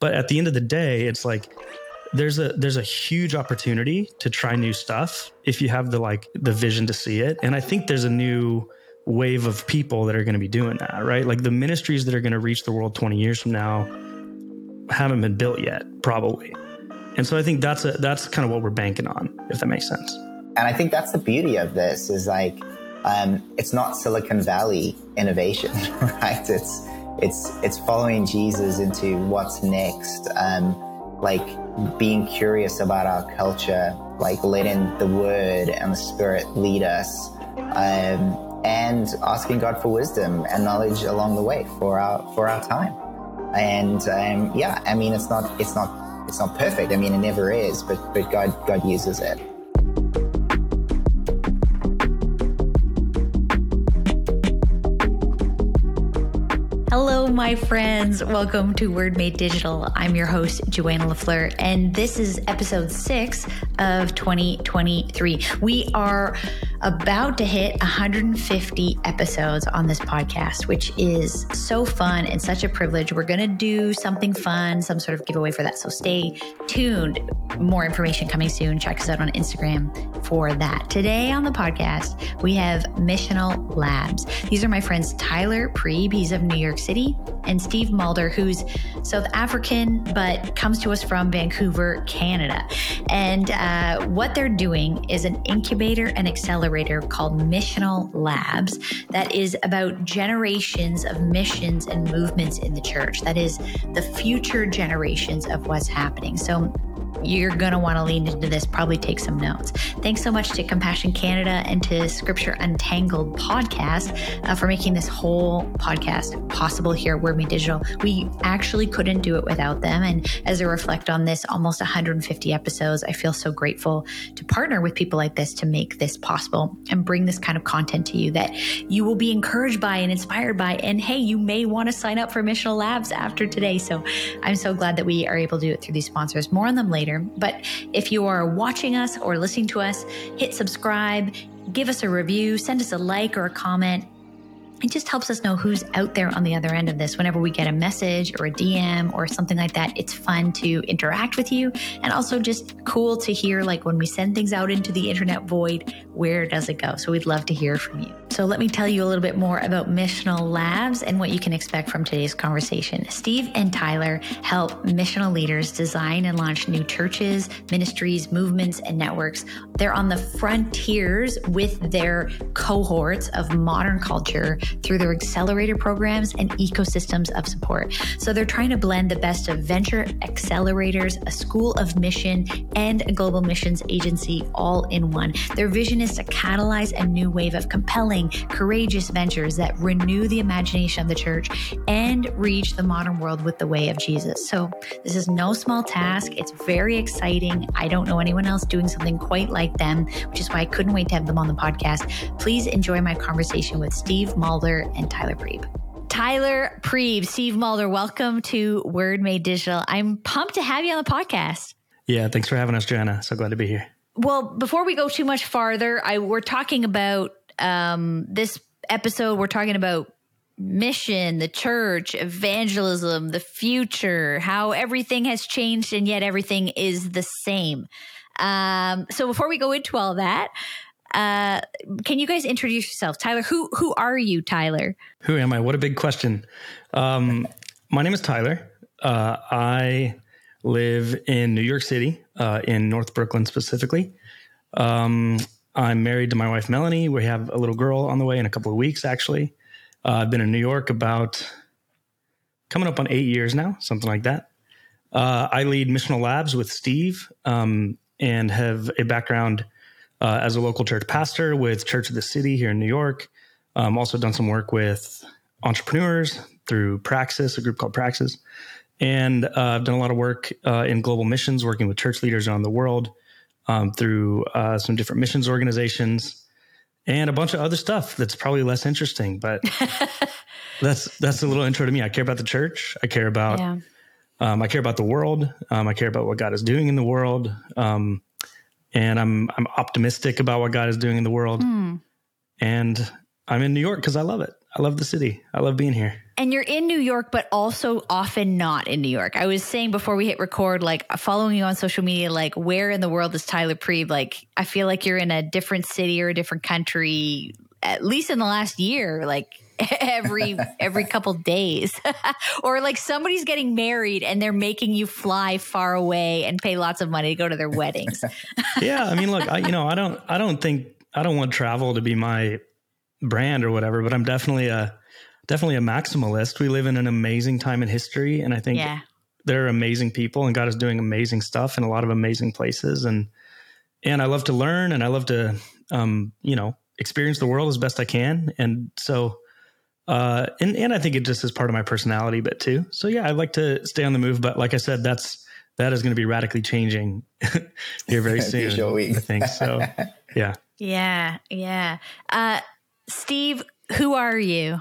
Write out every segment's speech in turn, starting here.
But at the end of the day, it's like there's a there's a huge opportunity to try new stuff if you have the like the vision to see it. And I think there's a new wave of people that are going to be doing that, right? Like the ministries that are going to reach the world 20 years from now haven't been built yet, probably. And so I think that's a, that's kind of what we're banking on, if that makes sense. And I think that's the beauty of this is like um, it's not Silicon Valley innovation, right? It's it's it's following Jesus into what's next. Um, like being curious about our culture, like letting the Word and the Spirit lead us. Um, and asking God for wisdom and knowledge along the way for our for our time. And um, yeah, I mean, it's not it's not it's not perfect. I mean, it never is, but but God God uses it. Hello, my friends. Welcome to Word Made Digital. I'm your host, Joanna LaFleur, and this is episode six of 2023. We are about to hit 150 episodes on this podcast, which is so fun and such a privilege. We're going to do something fun, some sort of giveaway for that. So stay tuned. More information coming soon. Check us out on Instagram for that. Today on the podcast, we have Missional Labs. These are my friends Tyler Prieb, he's of New York City, and Steve Mulder, who's South African but comes to us from Vancouver, Canada. And uh, what they're doing is an incubator and accelerator called Missional Labs that is about generations of missions and movements in the church. That is the future generations of what's happening. So you're going to want to lean into this, probably take some notes. Thanks so much to Compassion Canada and to Scripture Untangled podcast uh, for making this whole podcast possible here at Word Made Digital. We actually couldn't do it without them. And as I reflect on this almost 150 episodes, I feel so grateful to partner with people like this to make this possible and bring this kind of content to you that you will be encouraged by and inspired by. And hey, you may want to sign up for Missional Labs after today. So I'm so glad that we are able to do it through these sponsors. More on them later later. But if you are watching us or listening to us, hit subscribe, give us a review, send us a like or a comment it just helps us know who's out there on the other end of this. Whenever we get a message or a DM or something like that, it's fun to interact with you and also just cool to hear like when we send things out into the internet void, where does it go? So we'd love to hear from you. So let me tell you a little bit more about Missional Labs and what you can expect from today's conversation. Steve and Tyler help missional leaders design and launch new churches, ministries, movements, and networks. They're on the frontiers with their cohorts of modern culture through their accelerator programs and ecosystems of support. So they're trying to blend the best of venture accelerators, a school of mission, and a global missions agency all in one. Their vision is to catalyze a new wave of compelling, courageous ventures that renew the imagination of the church and reach the modern world with the way of Jesus. So this is no small task. It's very exciting. I don't know anyone else doing something quite like them, which is why I couldn't wait to have them on the podcast. Please enjoy my conversation with Steve Mull Mulder and Tyler Prieb. Tyler Prieb, Steve Mulder, welcome to Word Made Digital. I'm pumped to have you on the podcast. Yeah, thanks for having us, Joanna. So glad to be here. Well, before we go too much farther, I we're talking about um, this episode. We're talking about mission, the church, evangelism, the future, how everything has changed and yet everything is the same. Um, so before we go into all that, uh, can you guys introduce yourself, Tyler? Who who are you, Tyler? Who am I? What a big question. Um, my name is Tyler. Uh, I live in New York City, uh, in North Brooklyn specifically. Um, I'm married to my wife Melanie. We have a little girl on the way in a couple of weeks. Actually, uh, I've been in New York about coming up on eight years now, something like that. Uh, I lead Missional Labs with Steve um, and have a background uh, as a local church pastor with Church of the City here in New York. Um, also done some work with entrepreneurs through Praxis, a group called Praxis. And uh, I've done a lot of work uh, in global missions, working with church leaders around the world um, through uh, some different missions organizations and a bunch of other stuff that's probably less interesting. But that's that's a little intro to me. I care about the church. I care about yeah. um, I care about the world. Um, I care about what God is doing in the world. Um, and I'm I'm optimistic about what God is doing in the world. Mm. And I'm in New York because I love it. I love the city. I love being here. and you're in New York, but also often not in New York. I was saying before we hit record, like following you on social media, like where in the world is Tyler Prieb? Like I feel like you're in a different city or a different country, at least in the last year. Like every every couple days. Or like somebody's getting married and they're making you fly far away and pay lots of money to go to their weddings. Yeah i mean look I, you know i don't i don't think i don't want travel to be my brand or whatever but i'm definitely a definitely a maximalist. We live in an amazing time in history and i think yeah. there are amazing people and god is doing amazing stuff in a lot of amazing places and and i love to learn and i love to um you know experience the world as best i can and so uh, and and I think it just is part of my personality bit too. So yeah, I like to stay on the move, but like I said, that's that is going to be radically changing here very soon. I think so. Yeah. Yeah, yeah. Uh, Steve, who are you?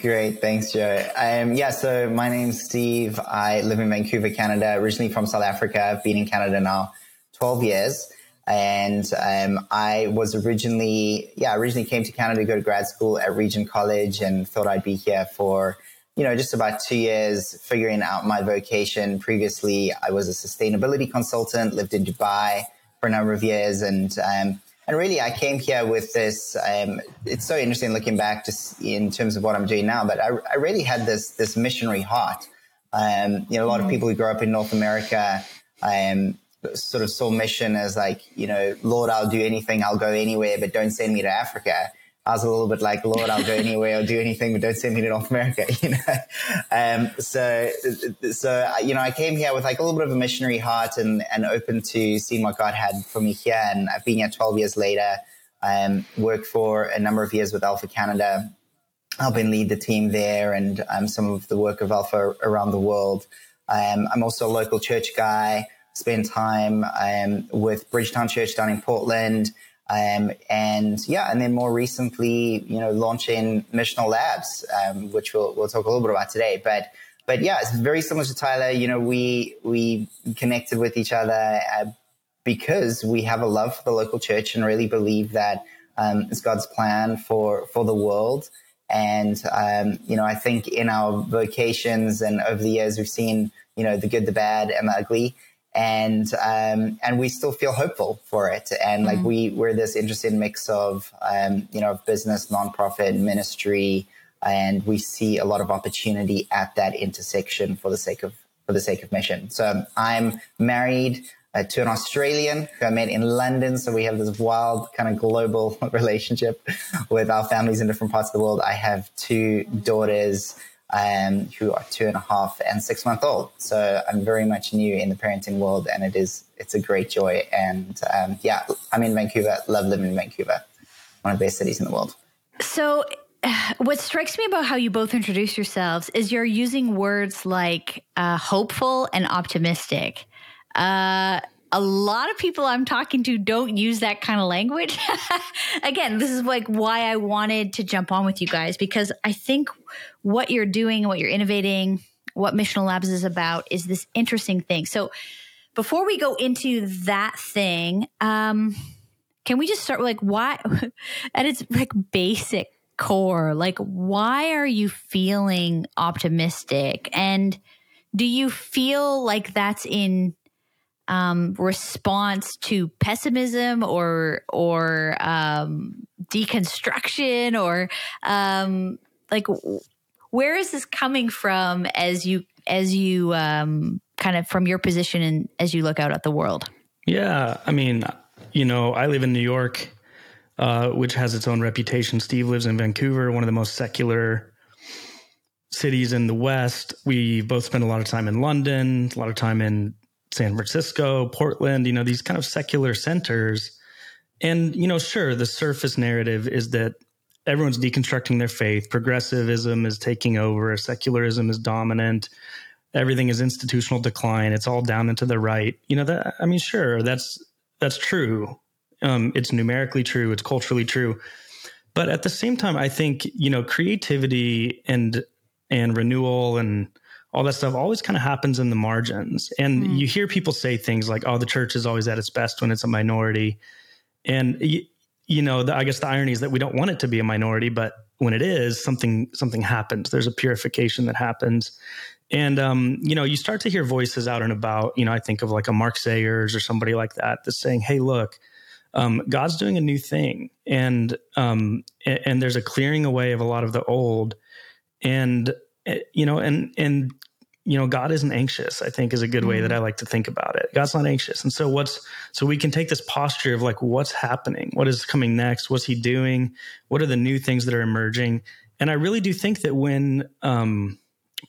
Great, thanks, Joe. Um, yeah, so my name's Steve. I live in Vancouver, Canada. Originally from South Africa. I've been in Canada now twelve years. And um, I was originally, yeah, originally came to Canada to go to grad school at Regent College and thought I'd be here for, you know, just about two years figuring out my vocation. Previously, I was a sustainability consultant, lived in Dubai for a number of years. And, um, and really, I came here with this. Um, it's so interesting looking back just in terms of what I'm doing now, but I, I really had this, this missionary heart. Um, you know, a lot of mm. people who grow up in North America, um, sort of saw mission as like, you know, Lord, I'll do anything, I'll go anywhere, but don't send me to Africa. I was a little bit like, Lord, I'll go anywhere, I'll do anything, but don't send me to North America, you know? Um, so, so, you know, I came here with like a little bit of a missionary heart and, and open to seeing what God had for me here. And I've been here 12 years later, um, worked for a number of years with Alpha Canada, helping lead the team there and um, some of the work of Alpha around the world. Um, I'm also a local church guy spend time um, with Bridgetown Church down in Portland. Um, and yeah, and then more recently, you know, launching Missional Labs, um, which we'll, we'll talk a little bit about today. But but yeah, it's very similar to Tyler. You know, we we connected with each other uh, because we have a love for the local church and really believe that um, it's God's plan for for the world. And um, you know, I think in our vocations and over the years, we've seen you know the good, the bad, and the ugly and um, and we still feel hopeful for it. And like mm-hmm. we we're this interesting mix of um, you know business, nonprofit, ministry, and we see a lot of opportunity at that intersection for the sake of for the sake of mission. So I'm married. Uh, to an Australian who I met in London. So we have this wild kind of global relationship with our families in different parts of the world. I have two daughters um, who are two and a half and six month old. So I'm very much new in the parenting world, and it is it's a great joy. And um, yeah, I'm in Vancouver. Love living in Vancouver, one of the best cities in the world. So. What strikes me about how you both introduce yourselves is you're using words like uh, hopeful and optimistic. Uh, a lot of people I'm talking to don't use that kind of language. Again, this is like why I wanted to jump on with you guys because I think what you're doing, what you're innovating, what Missional Labs is about is this interesting thing. So, before we go into that thing, um, can we just start with like why at its like basic core, like why are you feeling optimistic? And do you feel like that's in um, response to pessimism or or um, deconstruction or um, like where is this coming from as you as you um, kind of from your position and as you look out at the world? Yeah, I mean, you know, I live in New York, uh, which has its own reputation. Steve lives in Vancouver, one of the most secular cities in the West. We both spend a lot of time in London, a lot of time in San Francisco, Portland, you know, these kind of secular centers. And, you know, sure, the surface narrative is that everyone's deconstructing their faith. Progressivism is taking over, secularism is dominant. Everything is institutional decline. It's all down into the right. You know, that I mean, sure, that's that's true. Um, it's numerically true, it's culturally true. But at the same time, I think, you know, creativity and and renewal and all that stuff always kind of happens in the margins. And mm. you hear people say things like, oh, the church is always at its best when it's a minority. And, you, you know, the, I guess the irony is that we don't want it to be a minority, but when it is, something something happens. There's a purification that happens, and um, you know, you start to hear voices out and about. You know, I think of like a Mark Sayers or somebody like that that's saying, "Hey, look." Um, God's doing a new thing, and um, and, and there's a clearing away of a lot of the old, and eh, you know, and and you know, God isn't anxious, I think is a good way that mm. I like to think about it. God's not anxious. And so what's, so we can take this posture of like, what's happening? What is coming next? What's he doing? What are the new things that are emerging? And I really do think that when, um,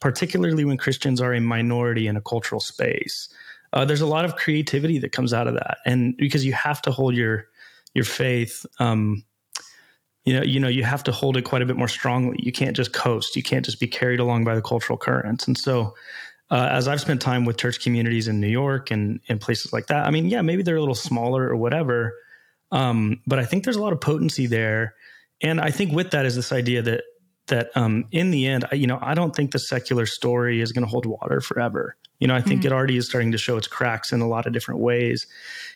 particularly when Christians are a minority in a cultural space, uh, there's a lot of creativity that comes out of that. And because you have to hold your, your faith, um, you know, you know, you have to hold it quite a bit more strongly. You can't just coast. You can't just be carried along by the cultural currents. And so, uh, as I've spent time with church communities in New York and in places like that, I mean, yeah, maybe they're a little smaller or whatever, um, but I think there's a lot of potency there. And I think with that is this idea that that um, in the end, I, you know, I don't think the secular story is going to hold water forever. You know, I think mm-hmm. it already is starting to show its cracks in a lot of different ways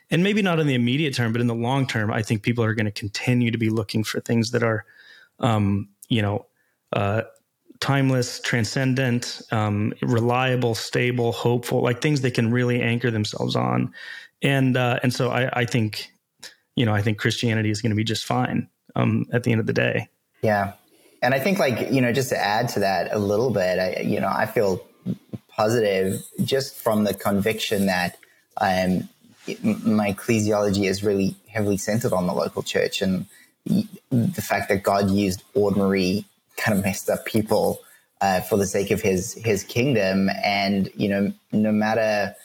and maybe not in the immediate term, but in the long term, I think people are going to continue to be looking for things that are, um, you know, uh, timeless, transcendent, um, reliable, stable, hopeful, like things they can really anchor themselves on. And uh, and so I, I, think, you know, I think Christianity is going to be just fine um, at the end of the day. Yeah, and I think like you know, just to add to that a little bit, I you know, I feel positive just from the conviction that um, my ecclesiology is really heavily centered on the local church and the fact that God used ordinary kind of messed up people uh, for the sake of his his kingdom. And you know no matter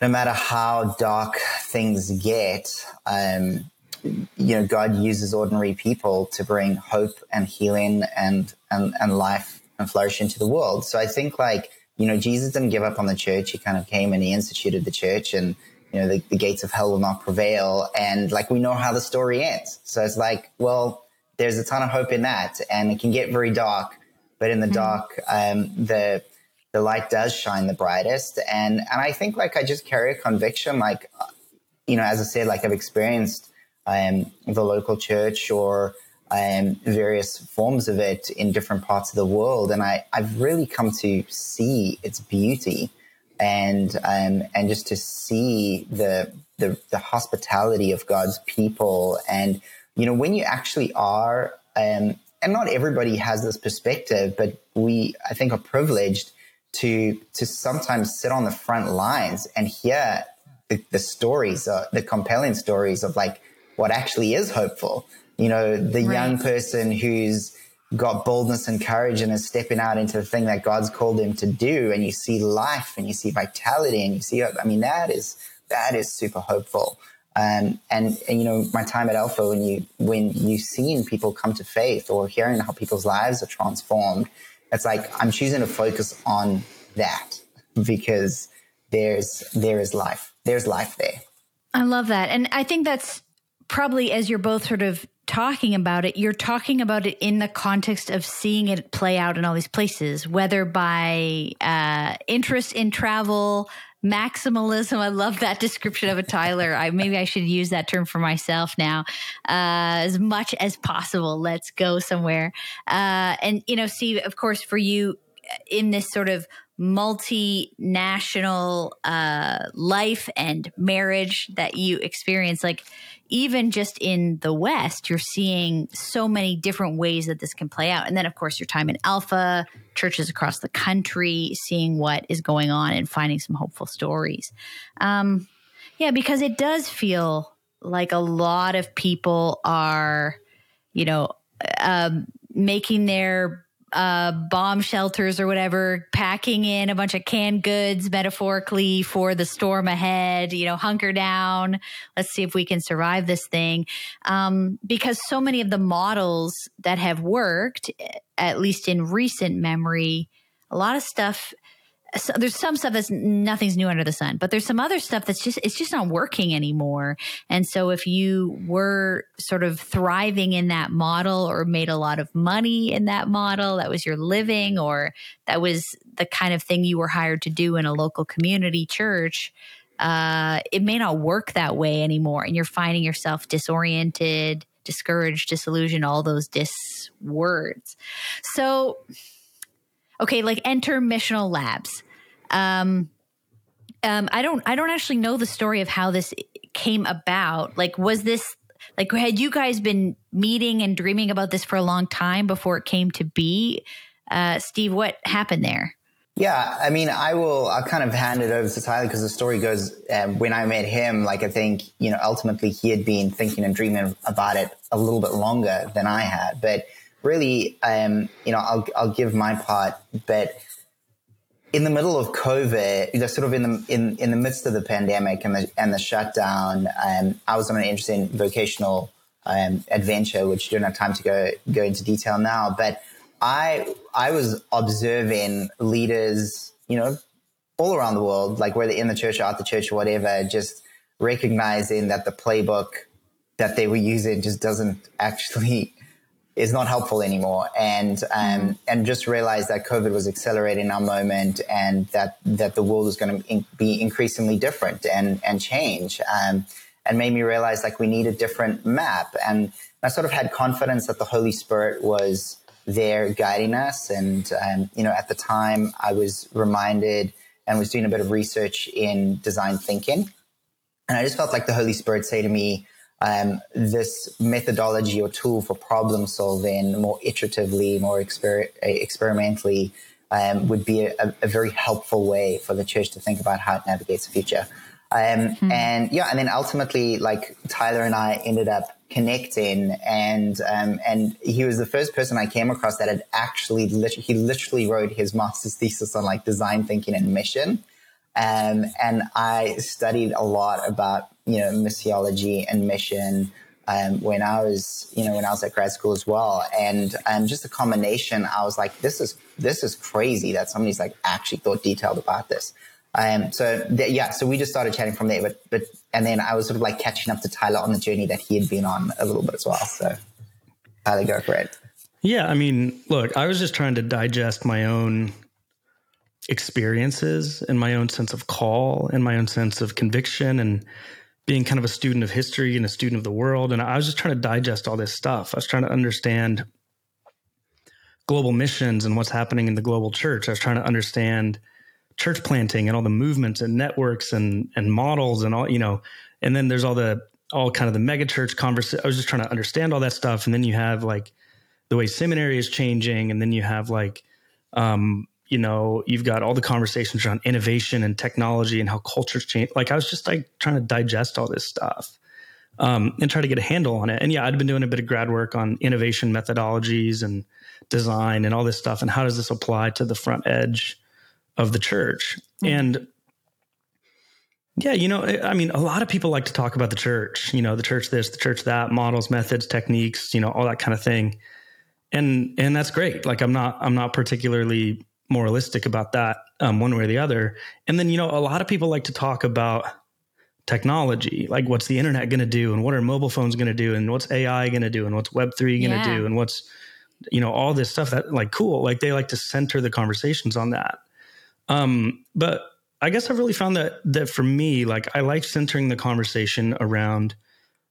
no matter how dark things get um, you know God uses ordinary people to bring hope and healing and and and life and flourish into the world. So I think like you know Jesus didn't give up on the church. He kind of came and he instituted the church and you know, the, the gates of hell will not prevail. And like we know how the story ends. So it's like, well, there's a ton of hope in that. And it can get very dark, but in the mm-hmm. dark, um, the, the light does shine the brightest. And, and I think like I just carry a conviction, like, you know, as I said, like I've experienced, um, the local church or, um, various forms of it in different parts of the world. And I, I've really come to see its beauty and um, and just to see the, the the hospitality of God's people, and you know when you actually are, um, and not everybody has this perspective, but we I think are privileged to to sometimes sit on the front lines and hear the, the stories, uh, the compelling stories of like what actually is hopeful. You know, the right. young person who's got boldness and courage and is stepping out into the thing that God's called him to do. And you see life and you see vitality and you see, I mean, that is, that is super hopeful. Um, and, and, you know, my time at Alpha, when you, when you've seen people come to faith or hearing how people's lives are transformed, it's like, I'm choosing to focus on that because there's, there is life. There's life there. I love that. And I think that's probably as you're both sort of talking about it, you're talking about it in the context of seeing it play out in all these places, whether by uh, interest in travel, maximalism. I love that description of a Tyler. I maybe I should use that term for myself now. Uh, as much as possible, let's go somewhere. Uh, and you know, see, of course, for you in this sort of multinational uh, life and marriage that you experience, like even just in the West, you're seeing so many different ways that this can play out. And then, of course, your time in Alpha, churches across the country, seeing what is going on and finding some hopeful stories. Um, yeah, because it does feel like a lot of people are, you know, um, making their uh, bomb shelters or whatever, packing in a bunch of canned goods metaphorically for the storm ahead, you know, hunker down. Let's see if we can survive this thing. Um, because so many of the models that have worked, at least in recent memory, a lot of stuff so there's some stuff that's nothing's new under the sun, but there's some other stuff that's just it's just not working anymore. And so if you were sort of thriving in that model or made a lot of money in that model, that was your living or that was the kind of thing you were hired to do in a local community church, uh, it may not work that way anymore and you're finding yourself disoriented, discouraged, disillusioned, all those dis words. So, okay, like enter missional labs. Um, um, I don't, I don't actually know the story of how this came about. Like, was this like had you guys been meeting and dreaming about this for a long time before it came to be? Uh, Steve, what happened there? Yeah, I mean, I will. I'll kind of hand it over to Tyler because the story goes. Um, when I met him, like I think you know, ultimately he had been thinking and dreaming about it a little bit longer than I had. But really, um, you know, I'll I'll give my part. But in the middle of COVID, you know, sort of in the in, in the midst of the pandemic and the and the shutdown, um, I was on an interesting vocational um, adventure, which you don't have time to go go into detail now, but I I was observing leaders, you know, all around the world, like whether in the church or out the church or whatever, just recognizing that the playbook that they were using just doesn't actually is not helpful anymore, and um, mm-hmm. and just realized that COVID was accelerating our moment, and that that the world is going to in- be increasingly different and and change, um, and made me realize like we need a different map, and I sort of had confidence that the Holy Spirit was there guiding us. And, um, you know, at the time I was reminded and was doing a bit of research in design thinking. And I just felt like the Holy Spirit say to me, um, this methodology or tool for problem solving more iteratively, more exper- experimentally, um, would be a, a, very helpful way for the church to think about how it navigates the future. Um, hmm. And yeah, and then ultimately, like Tyler and I ended up connecting, and um, and he was the first person I came across that had actually lit- he literally wrote his master's thesis on like design thinking and mission. Um, and I studied a lot about you know missiology and mission um, when I was you know when I was at grad school as well, and um, just a combination. I was like, this is this is crazy that somebody's like actually thought detailed about this. Um, so th- yeah, so we just started chatting from there, but, but, and then I was sort of like catching up to Tyler on the journey that he had been on a little bit as well. So Tyler, go for it. Yeah. I mean, look, I was just trying to digest my own experiences and my own sense of call and my own sense of conviction and being kind of a student of history and a student of the world. And I was just trying to digest all this stuff. I was trying to understand global missions and what's happening in the global church. I was trying to understand church planting and all the movements and networks and and models and all you know and then there's all the all kind of the mega church conversation i was just trying to understand all that stuff and then you have like the way seminary is changing and then you have like um you know you've got all the conversations around innovation and technology and how cultures change like i was just like trying to digest all this stuff um, and try to get a handle on it and yeah i'd been doing a bit of grad work on innovation methodologies and design and all this stuff and how does this apply to the front edge of the church. Mm-hmm. And yeah, you know, I mean, a lot of people like to talk about the church, you know, the church this, the church that, models, methods, techniques, you know, all that kind of thing. And and that's great. Like I'm not I'm not particularly moralistic about that um, one way or the other. And then, you know, a lot of people like to talk about technology, like what's the internet going to do and what are mobile phones going to do and what's AI going to do and what's web3 going to yeah. do and what's you know all this stuff that like cool. Like they like to center the conversations on that. Um, but I guess I've really found that that for me, like I like centering the conversation around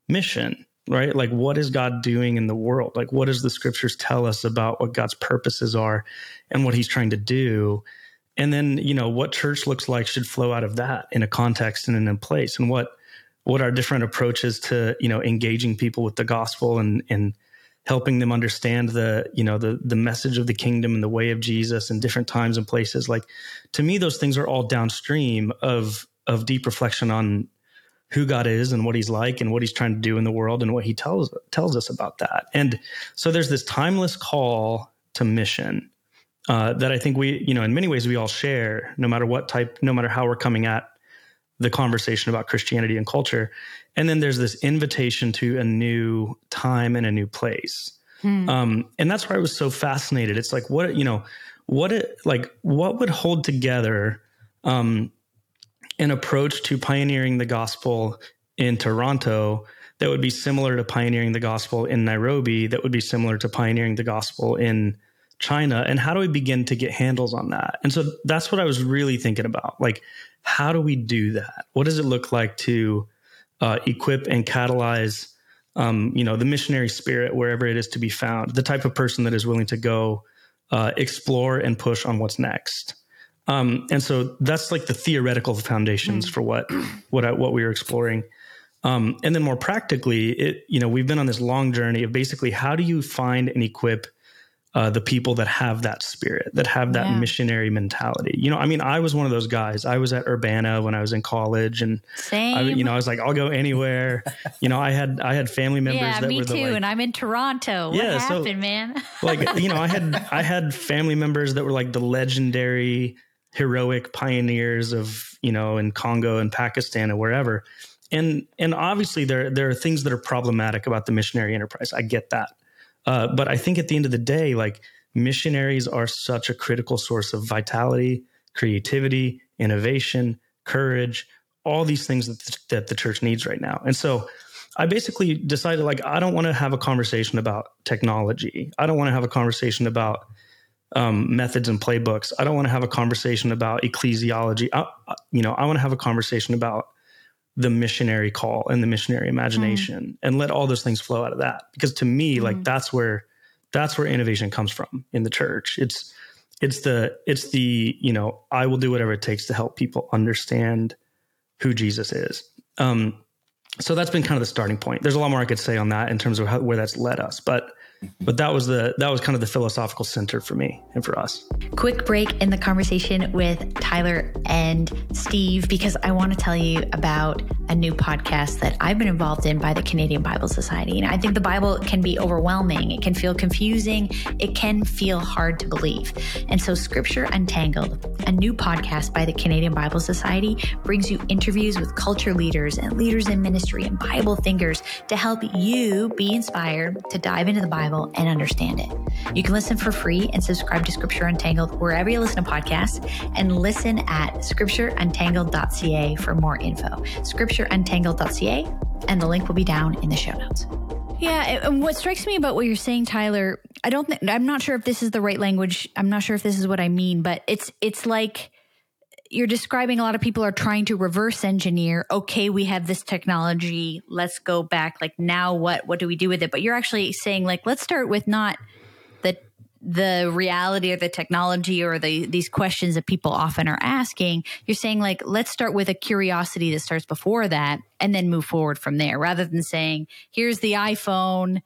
mission, right? Like what is God doing in the world? Like what does the scriptures tell us about what God's purposes are and what he's trying to do? And then, you know, what church looks like should flow out of that in a context and in a place and what what are different approaches to, you know, engaging people with the gospel and and helping them understand the you know the the message of the kingdom and the way of Jesus in different times and places like to me those things are all downstream of of deep reflection on who God is and what he's like and what he's trying to do in the world and what he tells tells us about that and so there's this timeless call to mission uh, that I think we you know in many ways we all share no matter what type no matter how we're coming at the conversation about Christianity and culture. And then there's this invitation to a new time and a new place. Hmm. Um, and that's where I was so fascinated. It's like, what, you know, what it like, what would hold together um, an approach to pioneering the gospel in Toronto that would be similar to pioneering the gospel in Nairobi, that would be similar to pioneering the gospel in China? And how do we begin to get handles on that? And so that's what I was really thinking about. Like, how do we do that? What does it look like to uh, equip and catalyze um, you know, the missionary spirit wherever it is to be found, the type of person that is willing to go uh, explore and push on what's next. Um, and so that's like the theoretical foundations mm. for what what I, what we were exploring. Um, and then more practically, it you know we've been on this long journey of basically how do you find and equip uh, the people that have that spirit, that have that yeah. missionary mentality. You know, I mean, I was one of those guys. I was at Urbana when I was in college, and Same. I, you know, I was like, I'll go anywhere. you know, I had I had family members yeah, that me were the, too, like, and I'm in Toronto. What yeah, happened, so, man? like, you know, I had I had family members that were like the legendary heroic pioneers of you know in Congo and Pakistan and wherever. And and obviously there there are things that are problematic about the missionary enterprise. I get that. Uh, but I think at the end of the day, like missionaries are such a critical source of vitality, creativity, innovation, courage, all these things that the, that the church needs right now. And so I basically decided like I don't want to have a conversation about technology. I don't want to have a conversation about um, methods and playbooks. I don't want to have a conversation about ecclesiology. I, you know, I want to have a conversation about the missionary call and the missionary imagination mm. and let all those things flow out of that because to me mm. like that's where that's where innovation comes from in the church it's it's the it's the you know i will do whatever it takes to help people understand who jesus is um so that's been kind of the starting point there's a lot more i could say on that in terms of how, where that's led us but but that was the that was kind of the philosophical center for me and for us. Quick break in the conversation with tyler and steve because i want to tell you about a new podcast that i've been involved in by the canadian bible society. And i think the bible can be overwhelming. It can feel confusing. It can feel hard to believe. And so scripture untangled a new podcast by the canadian bible society brings you interviews with culture leaders and leaders in ministry and bible thinkers to help you be inspired to dive into the bible Bible and understand it. You can listen for free and subscribe to Scripture Untangled wherever you listen to podcasts and listen at scriptureuntangledca for more info. Scriptureuntangledca, and the link will be down in the show notes. Yeah, and what strikes me about what you're saying, Tyler, I don't think I'm not sure if this is the right language. I'm not sure if this is what I mean, but it's it's like you're describing a lot of people are trying to reverse engineer okay we have this technology let's go back like now what what do we do with it? But you're actually saying like let's start with not the the reality of the technology or the these questions that people often are asking. You're saying like let's start with a curiosity that starts before that and then move forward from there rather than saying here's the iphone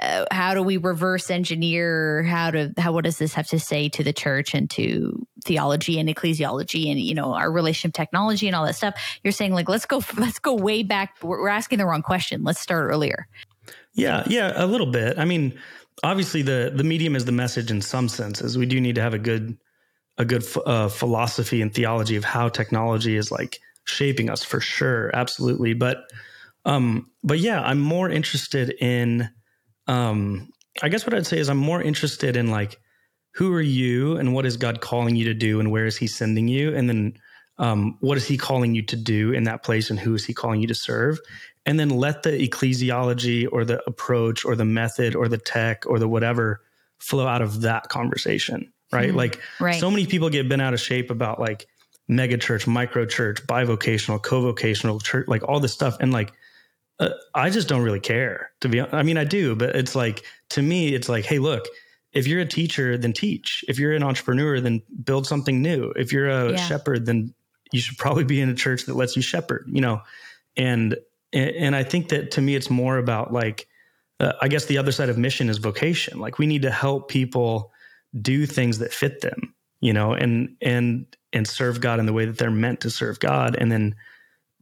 uh, how do we reverse engineer? How to how what does this have to say to the church and to theology and ecclesiology and you know our relation of technology and all that stuff? You're saying like let's go let's go way back. We're, we're asking the wrong question. Let's start earlier. Yeah yeah a little bit. I mean obviously the the medium is the message in some senses. We do need to have a good a good uh, philosophy and theology of how technology is like shaping us for sure. Absolutely. But um but yeah i'm more interested in um, I guess what I'd say is I'm more interested in like who are you and what is God calling you to do and where is He sending you, and then um, what is He calling you to do in that place and who is He calling you to serve, and then let the ecclesiology or the approach or the method or the tech or the whatever flow out of that conversation, right? Mm, like right. so many people get bent out of shape about like mega church, micro church, bivocational, co-vocational church, like all this stuff, and like uh, I just don't really care to be. I mean, I do, but it's like to me, it's like, hey, look, if you're a teacher, then teach. If you're an entrepreneur, then build something new. If you're a yeah. shepherd, then you should probably be in a church that lets you shepherd. You know, and and I think that to me, it's more about like, uh, I guess the other side of mission is vocation. Like we need to help people do things that fit them. You know, and and and serve God in the way that they're meant to serve God, and then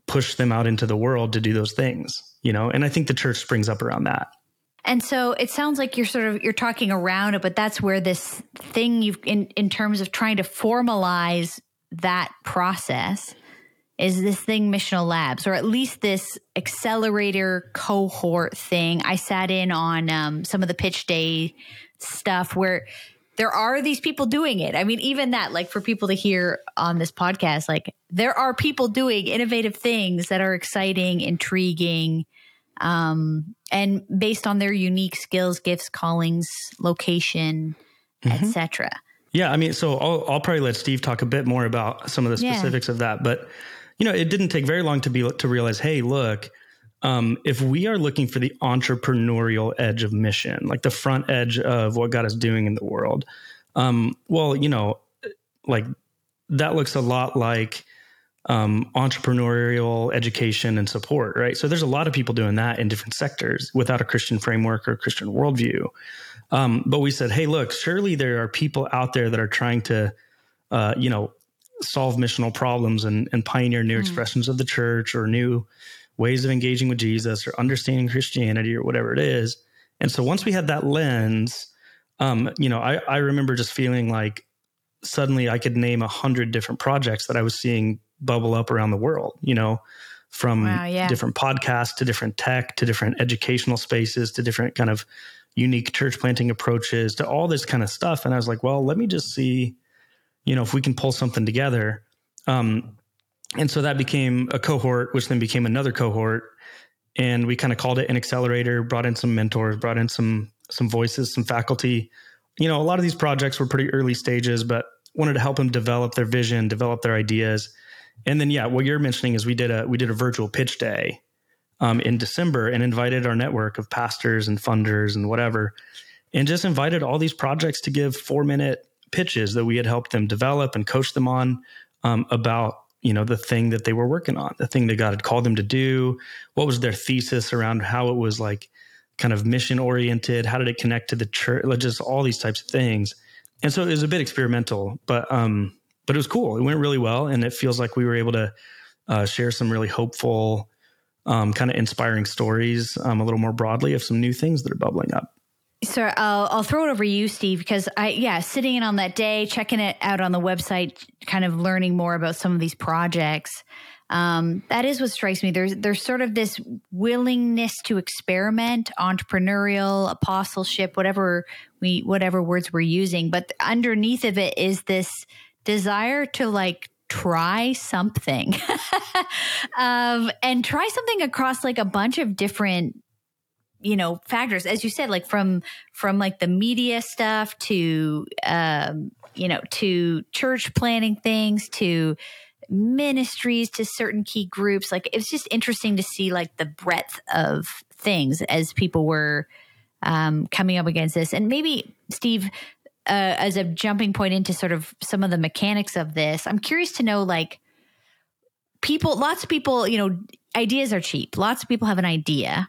push them out into the world to do those things, you know? And I think the church springs up around that. And so it sounds like you're sort of you're talking around it, but that's where this thing you've in in terms of trying to formalize that process is this thing missional labs or at least this accelerator cohort thing i sat in on um, some of the pitch day stuff where there are these people doing it. I mean, even that, like for people to hear on this podcast, like there are people doing innovative things that are exciting, intriguing, um, and based on their unique skills, gifts, callings, location, mm-hmm. etc. Yeah, I mean, so I'll, I'll probably let Steve talk a bit more about some of the specifics yeah. of that, but you know, it didn't take very long to be to realize, hey, look, um, if we are looking for the entrepreneurial edge of mission, like the front edge of what God is doing in the world, um, well, you know, like that looks a lot like um, entrepreneurial education and support, right? So there's a lot of people doing that in different sectors without a Christian framework or Christian worldview. Um, but we said, hey, look, surely there are people out there that are trying to, uh, you know, solve missional problems and, and pioneer new mm. expressions of the church or new ways of engaging with Jesus or understanding Christianity or whatever it is. And so once we had that lens, um, you know, I, I remember just feeling like suddenly I could name a hundred different projects that I was seeing bubble up around the world, you know, from wow, yeah. different podcasts to different tech to different educational spaces to different kind of unique church planting approaches to all this kind of stuff. And I was like, well, let me just see, you know, if we can pull something together. Um, and so that became a cohort, which then became another cohort. And we kind of called it an accelerator, brought in some mentors, brought in some some voices, some faculty. You know, a lot of these projects were pretty early stages, but wanted to help them develop their vision, develop their ideas. And then yeah, what you're mentioning is we did a we did a virtual pitch day um, in December and invited our network of pastors and funders and whatever, and just invited all these projects to give four minute pitches that we had helped them develop and coach them on um, about you know the thing that they were working on the thing that god had called them to do. What was their thesis around how it was like kind of mission oriented? How did it connect to the church? Just all these types of things. And so it was a bit experimental but um but it was cool. It went really well and it feels like we were able to uh, share some really hopeful um, kind of inspiring stories um, a little more broadly of some new things that are bubbling up so I'll, I'll throw it over to you, Steve, because I, yeah, sitting in on that day, checking it out on the website, kind of learning more about some of these projects. Um, that is what strikes me. There's there's sort of this willingness to experiment, entrepreneurial, apostleship, whatever we whatever words we're using, but underneath of it is this desire to like try something um, and try something across like a bunch of different you know factors as you said like from from like the media stuff to um you know to church planning things to ministries to certain key groups. Like it's just interesting to see like the breadth of things as people were um coming up against this. And maybe steve uh, as a jumping point into sort of some of the mechanics of this i'm curious to know like people lots of people you know ideas are cheap. Lots of people have an idea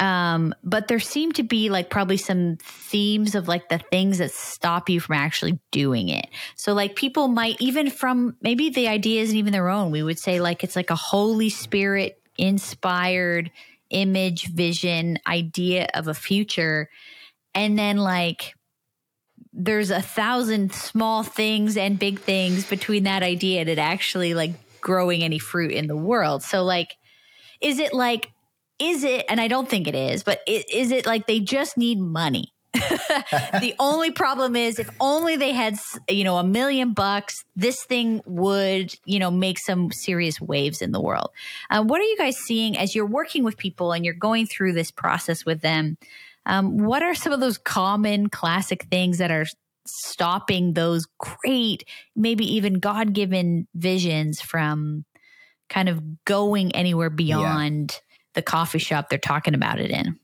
um, but there seem to be like probably some themes of like the things that stop you from actually doing it. So like people might even from maybe the idea isn't even their own. We would say like it's like a Holy Spirit inspired image, vision, idea of a future. And then like there's a thousand small things and big things between that idea and it actually like growing any fruit in the world. So like is it like is it, and I don't think it is, but is it like they just need money? the only problem is if only they had you know a million bucks this thing would you know make some serious waves in the world. Uh, what are you guys seeing as you're working with people and you're going through this process with them? Um, what are some of those common classic things that are stopping those great maybe even god-given visions from kind of going anywhere beyond yeah the coffee shop they're talking about it in.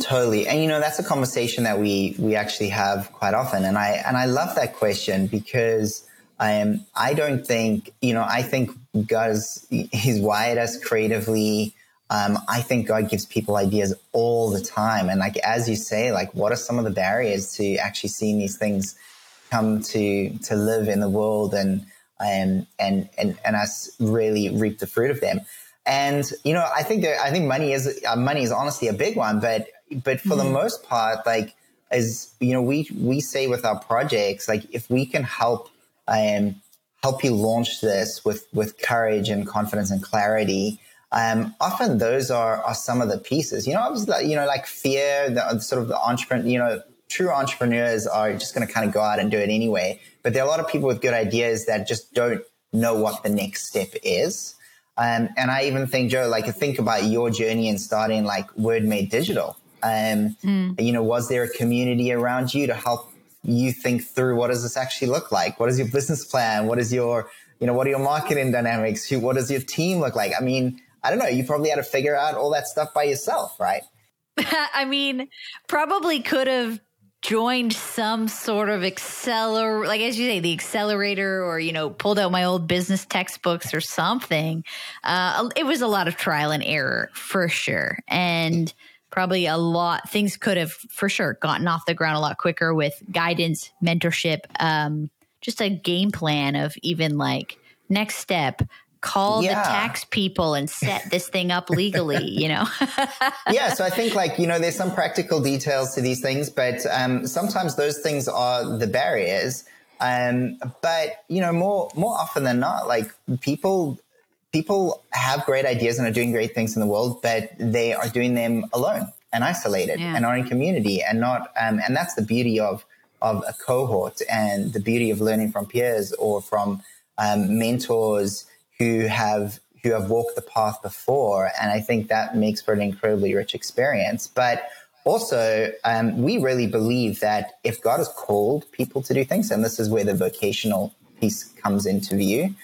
Totally. And you know, that's a conversation that we we actually have quite often. And I and I love that question because I am I don't think, you know, I think God is he's wired us creatively. Um, I think God gives people ideas all the time. And like as you say, like what are some of the barriers to actually seeing these things come to to live in the world and um, and and and us really reap the fruit of them? And you know, I think that I think money is uh, money is honestly a big one, but but for mm-hmm. the most part, like as you know, we we say with our projects, like if we can help um help you launch this with with courage and confidence and clarity. Um, often those are, are some of the pieces, you know, I was like, you know, like fear, the sort of the entrepreneur, you know, true entrepreneurs are just going to kind of go out and do it anyway. But there are a lot of people with good ideas that just don't know what the next step is. Um, and I even think, Joe, like think about your journey in starting like Word Made Digital. Um, mm. You know, was there a community around you to help you think through what does this actually look like? What is your business plan? What is your, you know, what are your marketing dynamics? What does your team look like? I mean, I don't know. You probably had to figure out all that stuff by yourself, right? I mean, probably could have joined some sort of accelerator, like as you say, the accelerator, or you know, pulled out my old business textbooks or something. Uh, it was a lot of trial and error for sure, and probably a lot things could have for sure gotten off the ground a lot quicker with guidance, mentorship, um, just a game plan of even like next step call yeah. the tax people and set this thing up legally, you know? yeah. So I think like, you know, there's some practical details to these things, but um, sometimes those things are the barriers. Um, but you know, more, more often than not, like people, people have great ideas and are doing great things in the world, but they are doing them alone and isolated yeah. and are in community and not, um, and that's the beauty of, of a cohort and the beauty of learning from peers or from um, mentors who have who have walked the path before, and I think that makes for an incredibly rich experience. But also, um, we really believe that if God has called people to do things, and this is where the vocational piece comes into view,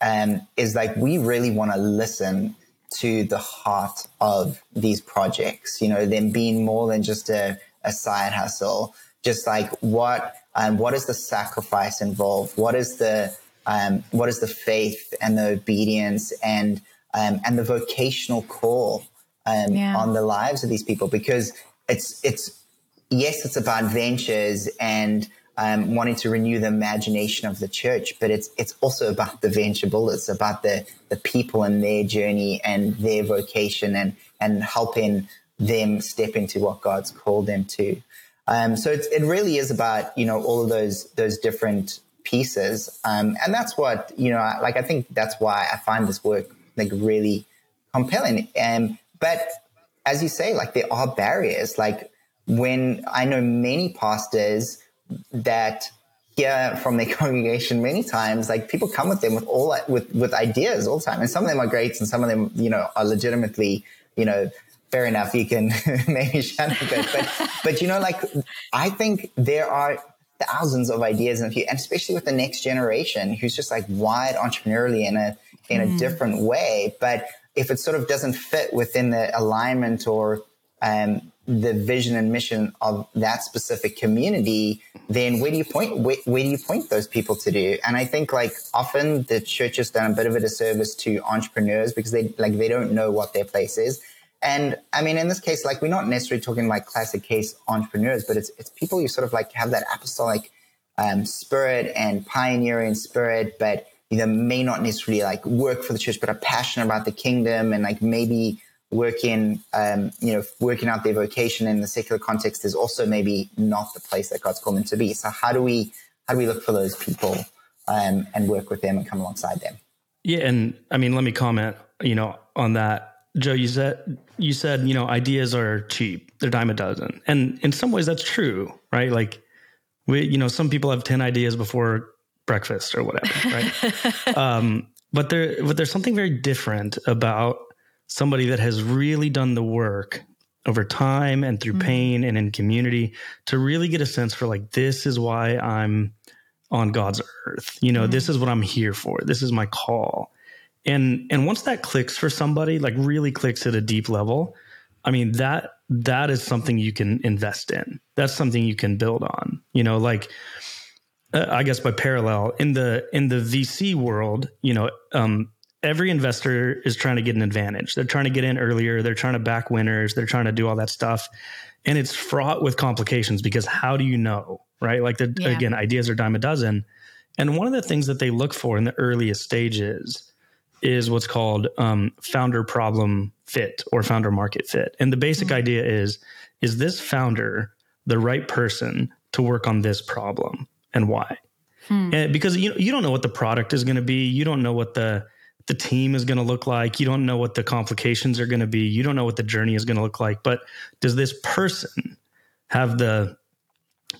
um, is like we really want to listen to the heart of these projects. You know, them being more than just a, a side hustle. Just like what um, what is the sacrifice involved? What is the um, what is the faith and the obedience and um, and the vocational call um, yeah. on the lives of these people because it's it's yes it's about ventures and um, wanting to renew the imagination of the church but it's it's also about the venture builders about the the people and their journey and their vocation and and helping them step into what God's called them to. Um, so it really is about you know all of those those different pieces. Um, and that's what, you know, like, I think that's why I find this work like really compelling. Um, but as you say, like there are barriers. Like when I know many pastors that hear from their congregation many times, like people come with them with all with, with ideas all the time. And some of them are great and some of them, you know, are legitimately, you know, fair enough. You can maybe shut a bit, but, but you know, like I think there are thousands of ideas and, and especially with the next generation who's just like wired entrepreneurially in a in mm. a different way but if it sort of doesn't fit within the alignment or um, the vision and mission of that specific community, then where do you point? Where, where, do you point those people to do? And I think like often the church has done a bit of a disservice to entrepreneurs because they like they don't know what their place is. And I mean, in this case, like we're not necessarily talking like classic case entrepreneurs, but it's it's people who sort of like have that apostolic um, spirit and pioneering spirit, but you know may not necessarily like work for the church, but are passionate about the kingdom and like maybe working, um, you know, working out their vocation in the secular context is also maybe not the place that God's called them to be. So how do we how do we look for those people um, and work with them and come alongside them? Yeah, and I mean, let me comment, you know, on that Joe, you said you said you know ideas are cheap; they're dime a dozen, and in some ways that's true, right? Like we, you know, some people have ten ideas before breakfast or whatever, right? um, but there, but there's something very different about somebody that has really done the work over time and through mm-hmm. pain and in community to really get a sense for like this is why I'm on God's earth. You know, mm-hmm. this is what I'm here for. This is my call and and once that clicks for somebody like really clicks at a deep level i mean that that is something you can invest in. That's something you can build on you know like uh, i guess by parallel in the in the vc world you know um, every investor is trying to get an advantage. They're trying to get in earlier. They're trying to back winners. They're trying to do all that stuff. And it's fraught with complications because how do you know right? Like the, yeah. again ideas are dime a dozen. And one of the things that they look for in the earliest stages is what's called um, founder problem fit or founder market fit. And the basic mm-hmm. idea is is this founder the right person to work on this problem and why? Hmm. And because you you don't know what the product is going to be, you don't know what the the team is going to look like, you don't know what the complications are going to be, you don't know what the journey is going to look like, but does this person have the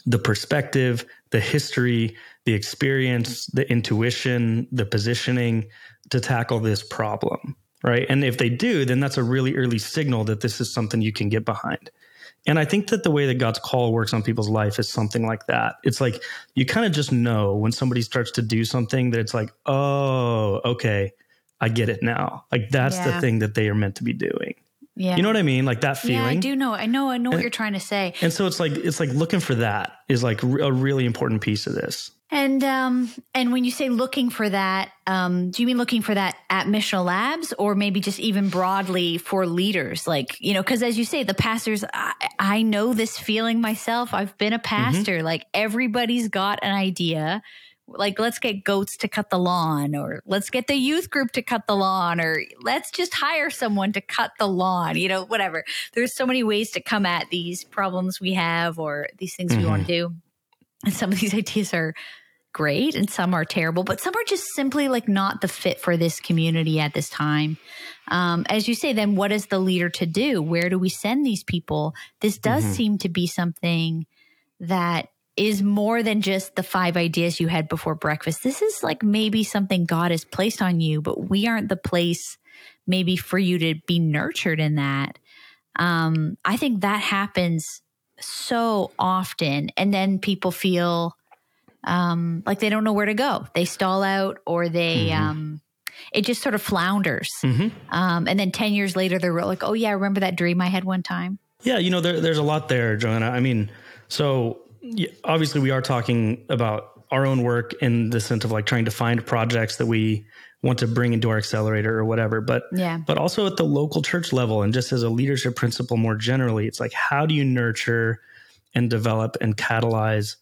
the perspective, the history, the experience, the intuition, the positioning to tackle this problem, right? And if they do, then that's a really early signal that this is something you can get behind. And I think that the way that God's call works on people's life is something like that. It's like you kind of just know when somebody starts to do something that it's like, oh, okay, I get it now. Like that's Yeah. the thing that they are meant to be doing. Yeah. You know what I mean? Like that feeling. Yeah, I do know. I know. I know what you're trying to say. And so it's like it's like looking for that is like a really important piece of this. And um, and when you say looking for that, um, do you mean looking for that at Missional Labs, or maybe just even broadly for leaders? Like you know, because as you say, the pastors, I, I know this feeling myself. I've been a pastor. Like everybody's got an idea. Like let's get goats to cut the lawn, or let's get the youth group to cut the lawn, or let's just hire someone to cut the lawn. You know, whatever. There's so many ways to come at these problems we have, or these things we want to do. And some of these ideas are great and some are terrible, but some are just simply like not the fit for this community at this time. Um, as you say, then what is the leader to do? Where do we send these people? This does seem to be something that is more than just the five ideas you had before breakfast. This is like maybe something God has placed on you, but we aren't the place maybe for you to be nurtured in that. Um, I think that happens so often. And then people feel um, like they don't know where to go. They stall out or they, um, it just sort of flounders. Mhm. Um, and then 10 years later, they're like, oh, yeah, I remember that dream I had one time. Yeah, you know, there, there's a lot there, Joanna. I mean, so y- obviously we are talking about our own work in the sense of like trying to find projects that we want to bring into our accelerator or whatever. But Yeah. but also at the local church level and just as a leadership principle more generally, it's like how do you nurture and develop and catalyze,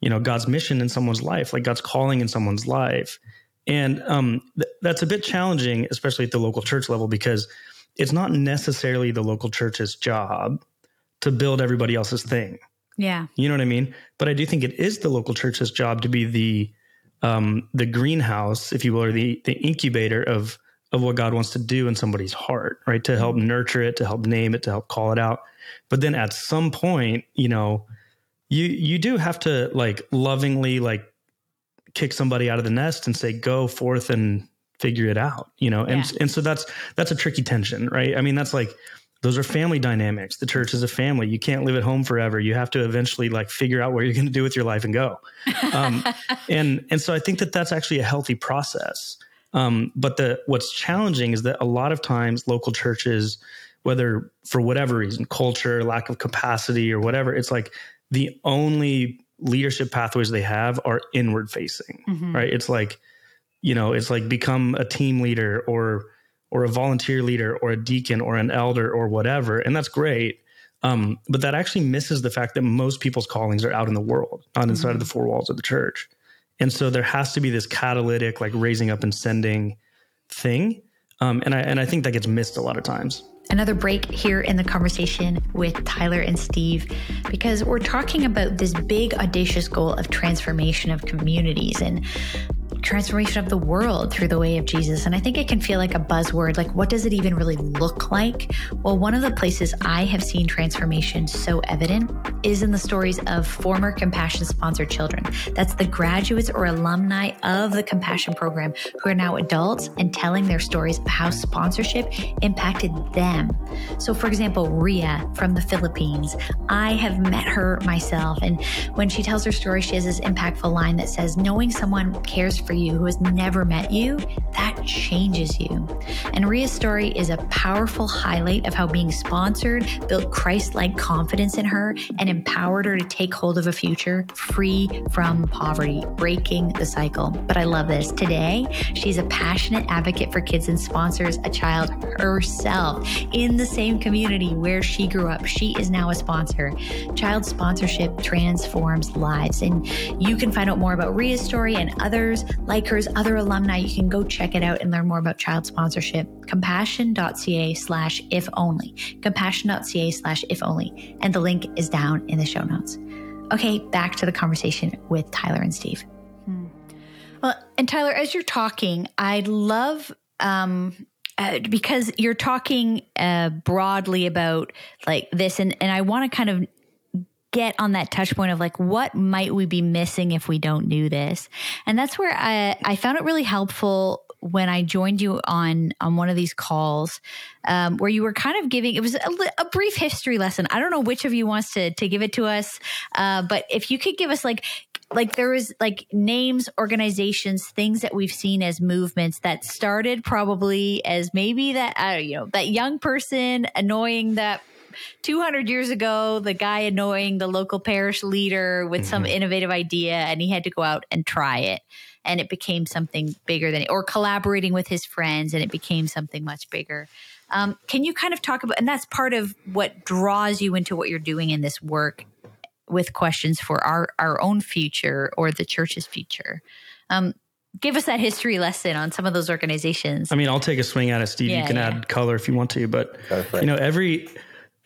you know, God's mission in someone's life, like God's calling in someone's life. And um, th- that's a bit challenging, especially at the local church level, because it's not necessarily the local church's job to build everybody else's thing. Yeah. You know what I mean? But I do think it is the local church's job to be the um, the greenhouse, if you will, or the the incubator of of what God wants to do in somebody's heart, right? To help nurture it, to help name it, to help call it out. But then at some point, you know, you you do have to like lovingly like kick somebody out of the nest and say, go forth and figure it out, you know? And Yeah. and so that's that's a tricky tension, right? I mean, that's like those are family dynamics. The church is a family. You can't live at home forever. You have to eventually like figure out what you're going to do with your life and go. Um, and and so I think that that's actually a healthy process. Um, but the what's challenging is that a lot of times local churches, whether for whatever reason, culture, lack of capacity, or whatever, it's like the only leadership pathways they have are inward facing, Mhm. right? It's like you know, it's like become a team leader or or a volunteer leader or a deacon or an elder or whatever, and that's great. Um, but that actually misses the fact that most people's callings are out in the world, not inside of the four walls of the church. And so there has to be this catalytic, like raising up and sending thing. Um, and I and I think that gets missed a lot of times. another break here in the conversation with Tyler and Steve because we're talking about this big, audacious goal of transformation of communities and transformation of the world through the way of Jesus. And I think it can feel like a buzzword. Like, what does it even really look like? Well, one of the places I have seen transformation so evident is in the stories of former Compassion sponsored children. That's the graduates or alumni of the Compassion program who are now adults and telling their stories of how sponsorship impacted them. So, for example, Ria from the Philippines, I have met her myself. And when she tells her story, she has this impactful line that says, Knowing someone cares for you who has never met you, that changes you. And Ria's story is a powerful highlight of how being sponsored built Christ like confidence in her and empowered her to take hold of a future free from poverty, breaking the cycle. But I love this. Today, she's a passionate advocate for kids and sponsors a child herself in the same community where she grew up. She is now a sponsor. Child sponsorship transforms lives. And you can find out more about Ria's story and others like hers, other alumni. You can go check it out and learn more about child sponsorship. Compassion.ca slash if only. Compassion.ca slash if only. And the link is down in the show notes. Okay, back to the conversation with Tyler and Steve. Well, and Tyler, as you're talking, I love um, uh, because you're talking uh, broadly about like this, and and I want to kind of get on that touch point of like what might we be missing if we don't do this, and that's where I I found it really helpful when I joined you on on one of these calls, um, where you were kind of giving it was a, a brief history lesson. I don't know which of you wants to to give it to us, uh, but if you could give us like like there was like names, organizations, things that we've seen as movements that started probably as maybe that you know that young person annoying that 200 years ago, the guy annoying the local parish leader with mm-hmm. some innovative idea, and he had to go out and try it. And it became something bigger than, it, or collaborating with his friends, and it became something much bigger. Um, can you kind of talk about, and that's part of what draws you into what you're doing in this work with questions for our, our own future or the church's future. Um, give us that history lesson on some of those organizations. I mean, I'll take a swing at it, Steve. Yeah, you can yeah. add color if you want to, but you know, every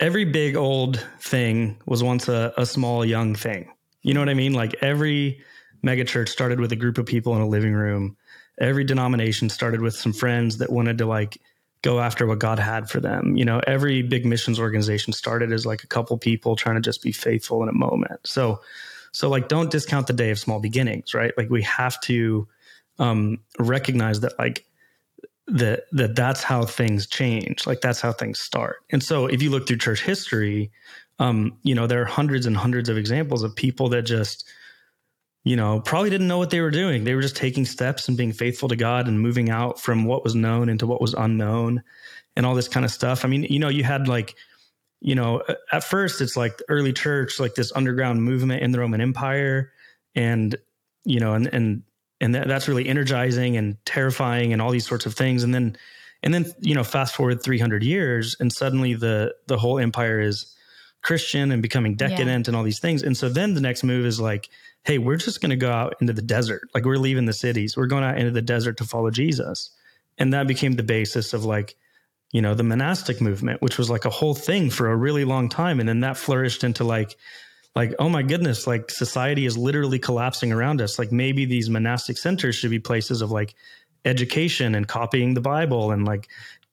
every big old thing was once a, a small young thing. You know what I mean? Like every megachurch started with a group of people in a living room. Every denomination started with some friends that wanted to like go after what God had for them. You know, every big missions organization started as like a couple people trying to just be faithful in a moment. So, so like, don't discount the day of small beginnings, right? Like, we have to um, recognize that, like, that that that's how things change. Like, that's how things start. And so, if you look through church history, um, you know, there are hundreds and hundreds of examples of people that just you know, probably didn't know what they were doing. They were just taking steps and being faithful to God and moving out from what was known into what was unknown and all this kind of stuff. I mean, you know, you had like, you know, at first it's like the early church, like this underground movement in the Roman Empire. And, you know, and, and, and that, that's really energizing and terrifying and all these sorts of things. And then, and then, you know, fast forward 300 years and suddenly the, the whole empire is Christian and becoming decadent yeah. and all these things. And so then the next move is like, hey, we're just going to go out into the desert. Like we're leaving the cities. We're going out into the desert to follow Jesus. And that became the basis of like, you know, the monastic movement, which was like a whole thing for a really long time. And then that flourished into like, like, oh my goodness, like society is literally collapsing around us. Like maybe these monastic centers should be places of like education and copying the Bible and like,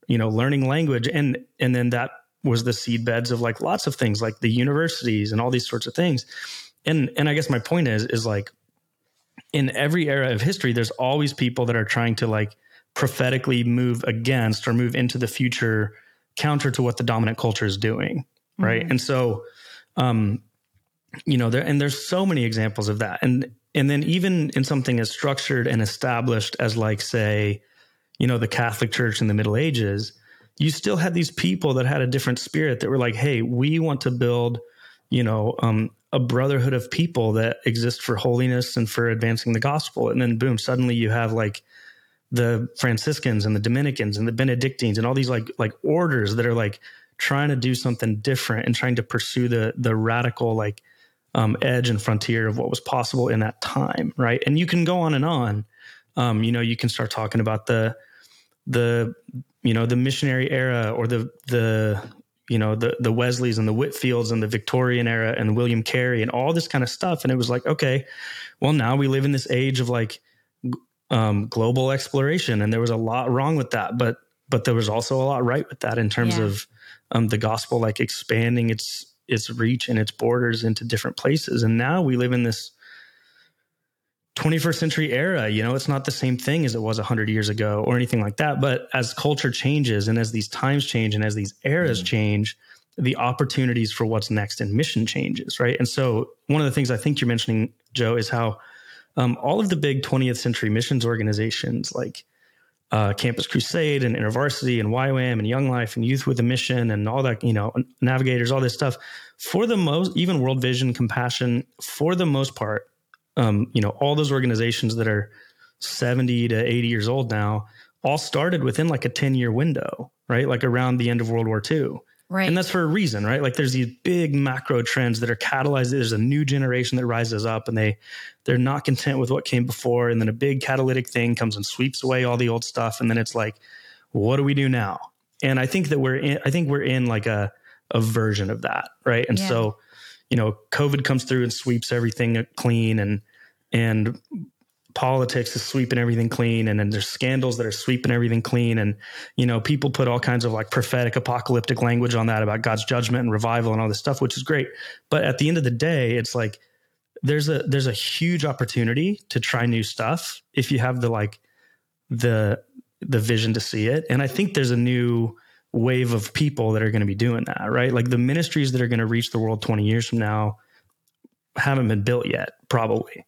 you know, learning language. And and then that was the seed beds of like lots of things like the universities and all these sorts of things and and I guess my point is is like in every era of history, there's always people that are trying to like prophetically move against or move into the future counter to what the dominant culture is doing, right? Mm-hmm. And so, um, you know, there and there's so many examples of that, and and then even in something as structured and established as like say, you know, the Catholic Church in the Middle Ages, you still had these people that had a different spirit that were like, hey, we want to build you know, um, a brotherhood of people that exist for holiness and for advancing the gospel. And then boom, suddenly you have like the Franciscans and the Dominicans and the Benedictines and all these like like orders that are like trying to do something different and trying to pursue the the radical like um, edge and frontier of what was possible in that time, right? And you can go on and on. Um, you know, you can start talking about the the you know the missionary era or the the you know the the Wesleys and the Whitefields and the Victorian era and William Carey and all this kind of stuff. And it was like, okay, well now we live in this age of like um, global exploration, and there was a lot wrong with that, but but there was also a lot right with that in terms yeah. of um, the gospel like expanding its its reach and its borders into different places. And now we live in this 21st century era you know it's not the same thing as it was 100 years ago or anything like that but as culture changes and as these times change and as these eras mm-hmm. change the opportunities for what's next in mission changes right and so one of the things i think you're mentioning joe is how um, all of the big 20th century missions organizations like uh, campus crusade and intervarsity and ywam and young life and youth with a mission and all that you know navigators all this stuff for the most even world vision compassion for the most part um, you know, all those organizations that are 70 to 80 years old now all started within like a 10 year window, right? Like around the end of World War II. Right. And that's for a reason, right? Like there's these big macro trends that are catalyzed. There's a new generation that rises up and they they're not content with what came before. And then a big catalytic thing comes and sweeps away all the old stuff. And then it's like, what do we do now? And I think that we're in I think we're in like a a version of that, right? And yeah. so, you know, COVID comes through and sweeps everything clean and and politics is sweeping everything clean and then there's scandals that are sweeping everything clean and you know people put all kinds of like prophetic apocalyptic language on that about god's judgment and revival and all this stuff which is great. But at the end of the day it's like there's a there's a huge opportunity to try new stuff if you have the like the the vision to see it. And i think there's a new wave of people that are going to be doing that right? Like the ministries that are going to reach the world 20 years from now haven't been built yet probably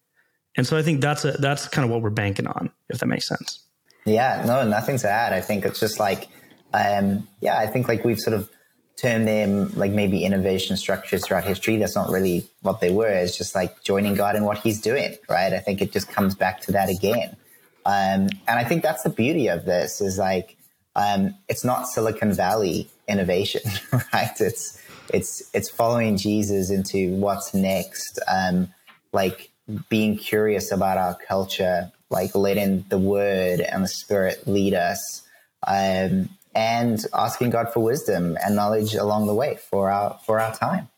and so I think that's a, that's kind of what we're banking on, if that makes sense. Yeah, no, nothing to add. I think it's just like, um, yeah, I think like we've sort of termed them like maybe innovation structures throughout history. That's not really what they were. It's just like joining God in what He's doing, right? I think it just comes back to that again. Um, and I think that's the beauty of this is like, um, it's not Silicon Valley innovation, right? It's, it's, it's following Jesus into what's next. Um, like being curious about our culture, like letting the word and the spirit lead us. Um, and asking God for wisdom and knowledge along the way for our, for our time.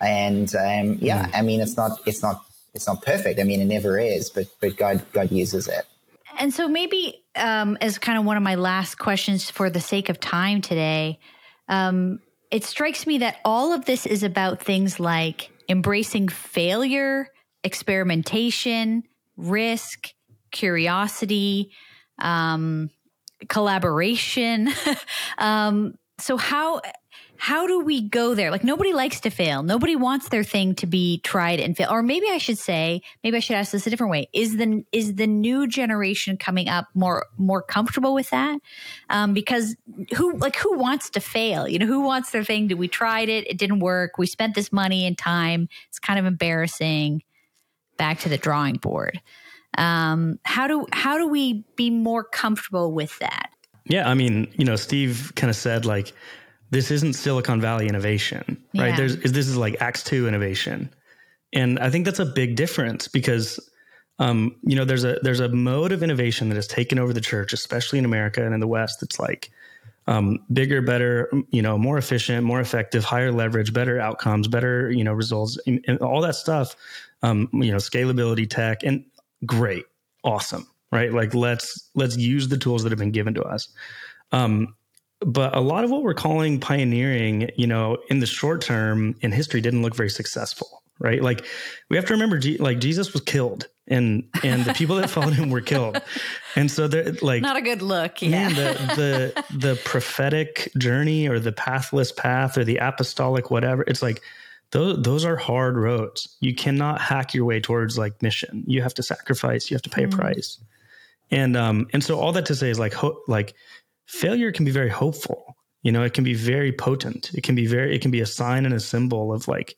And, um, yeah, mm. I mean, it's not, it's not, it's not perfect. I mean, it never is, but, but God, God uses it. And so maybe um, as kind of one of my last questions for the sake of time today, um, it strikes me that all of this is about things like embracing failure, experimentation, risk, curiosity, um, collaboration. um, so how how do we go there? Like nobody likes to fail. Nobody wants their thing to be tried and fail. Or maybe I should say, maybe I should ask this a different way. Is the is the new generation coming up more more comfortable with that? Um, because who like who wants to fail? You know, who wants their thing? To, we tried it? It didn't work. We spent this money and time. It's kind of embarrassing. Back to the drawing board. Um, how do how do we be more comfortable with that? Yeah, I mean, you know, Steve kind of said like this isn't Silicon Valley innovation, right? Yeah. There's this is like Acts two innovation, and I think that's a big difference because um, you know there's a there's a mode of innovation that has taken over the church, especially in America and in the West. It's like um, bigger, better, you know, more efficient, more effective, higher leverage, better outcomes, better you know results, and, and all that stuff. Um, you know, scalability, tech, and great, awesome, right? Like let's let's use the tools that have been given to us. Um, but a lot of what we're calling pioneering, you know, in the short term in history didn't look very successful, right? Like we have to remember, like Jesus was killed, and and the people that followed him were killed, and so they're like not a good look. Yeah, man, the the the prophetic journey or the pathless path or the apostolic whatever. It's like those those are hard roads. You cannot hack your way towards like mission. You have to sacrifice. You have to pay mm. a price. And um and so all that to say is like ho- like failure can be very hopeful. You know, it can be very potent. It can be very, it can be a sign and a symbol of like,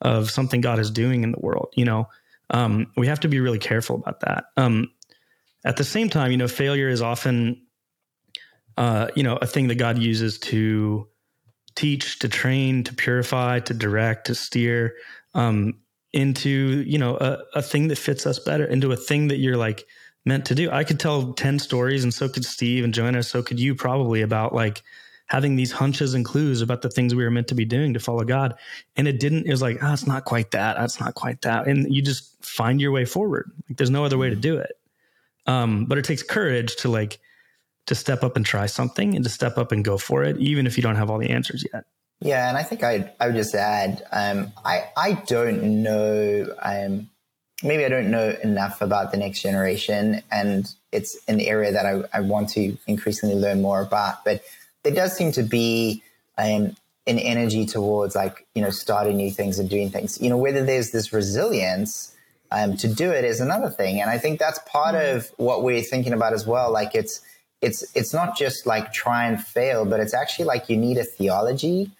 of something God is doing in the world. You know, um, we have to be really careful about that. Um, at the same time, you know, failure is often, uh, you know, a thing that God uses to teach, to train, to purify, to direct, to steer um, into, you know, a, a thing that fits us better, into a thing that you're like, meant to do. I could tell 10 stories and so could Steve and Joanna, so could you probably about like having these hunches and clues about the things we were meant to be doing to follow God. And it didn't, it was like, ah, oh, it's not quite that. It's not quite that. And you just find your way forward. Like there's no other way to do it. Um, but it takes courage to like, to step up and try something and to step up and go for it, even if you don't have all the answers yet. Yeah, and I think I I would just add, um, I I don't know um, maybe I don't know enough about the next generation, and it's an area that I, I want to increasingly learn more about. But there does seem to be um, an energy towards like you know starting new things and doing things. You know, whether there's this resilience um, to do it is another thing, and I think that's part mm-hmm. of what we're thinking about as well. Like it's it's it's not just like try and fail, but it's actually like you need a theology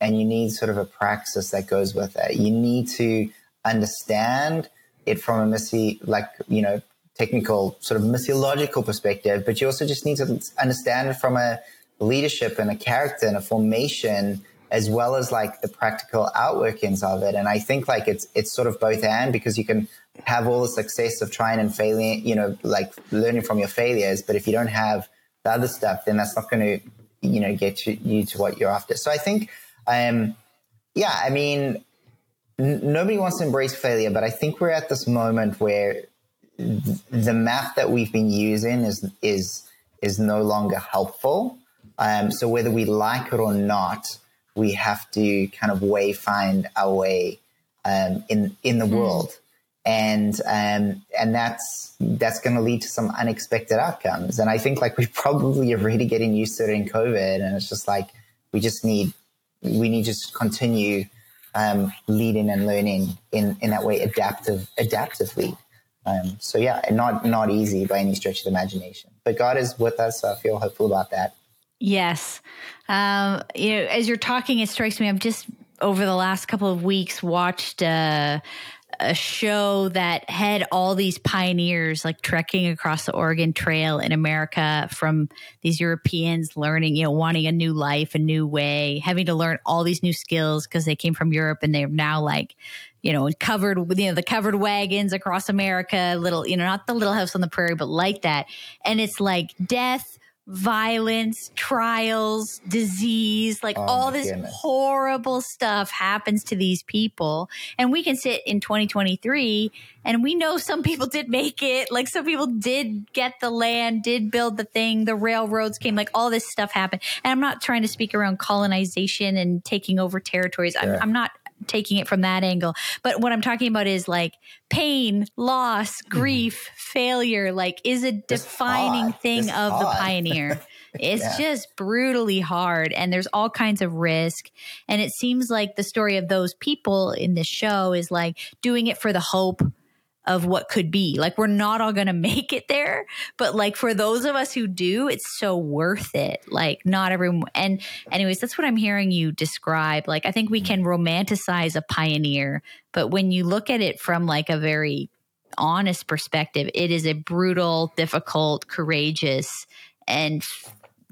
and you need sort of a praxis that goes with it. You need to understand it from a missy, like, you know, technical sort of missiological perspective, but you also just need to understand it from a leadership and a character and a formation as well as like the practical outworkings of it. And I think like it's it's sort of both and because you can have all the success of trying and failing, you know, like learning from your failures, but if you don't have the other stuff, then that's not going to, you know, get you, you to what you're after. So I think, um, yeah, I mean, nobody wants to embrace failure, but I think we're at this moment where th- the map that we've been using is is is no longer helpful. Um, so whether we like it or not, we have to kind of way find our way um, in in the mm. world, and um, and that's that's going to lead to some unexpected outcomes. And I think like we probably are really getting used to it in COVID, and it's just like we just need we need to just continue um, leading and learning in, in that way adaptive adaptively Um, so yeah, not not easy by any stretch of the imagination. But God is with us. So I feel hopeful about that. Yes. Um, you know, as you're talking, it strikes me. I've just over the last couple of weeks watched uh, a show that had all these pioneers like trekking across the Oregon Trail in America from these Europeans learning, you know, wanting a new life, a new way, having to learn all these new skills because they came from Europe and they're now like, you know, covered with, you know, the covered wagons across America, little, you know, not the little house on the prairie, but like that. And it's like death, violence, trials, disease, like oh all this goodness. horrible stuff happens to these people. And we can sit in 2023 and we know some people did make it. Like some people did get the land, did build the thing, the railroads came, like all this stuff happened. And I'm not trying to speak around colonization and taking over territories. I'm, I'm not taking it from that angle. But what I'm talking about is like pain, loss, mm-hmm. grief, mm. failure, like is a defining thing of the pioneer. It's yeah. just brutally hard and there's all kinds of risk. And it seems like the story of those people in this show is like doing it for the hope of what could be. Like we're not all going to make it there, but like for those of us who do, it's so worth it. Like not everyone and anyways, that's what I'm hearing you describe. Like I think we can romanticize a pioneer, but when you look at it from like a very honest perspective, it is a brutal, difficult, courageous and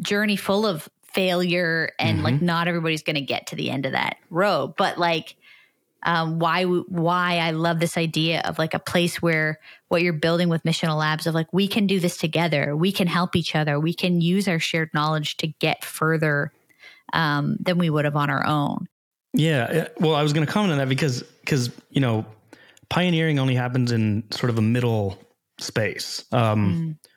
journey full of failure and mm-hmm. like not everybody's going to get to the end of that road, but like um, why why I love this idea of like a place where what you're building with Missional Labs of like we can do this together, we can help each other, we can use our shared knowledge to get further um, than we would have on our own. Yeah, well, I was going to comment on that because because you know pioneering only happens in sort of a middle space. Um, mm.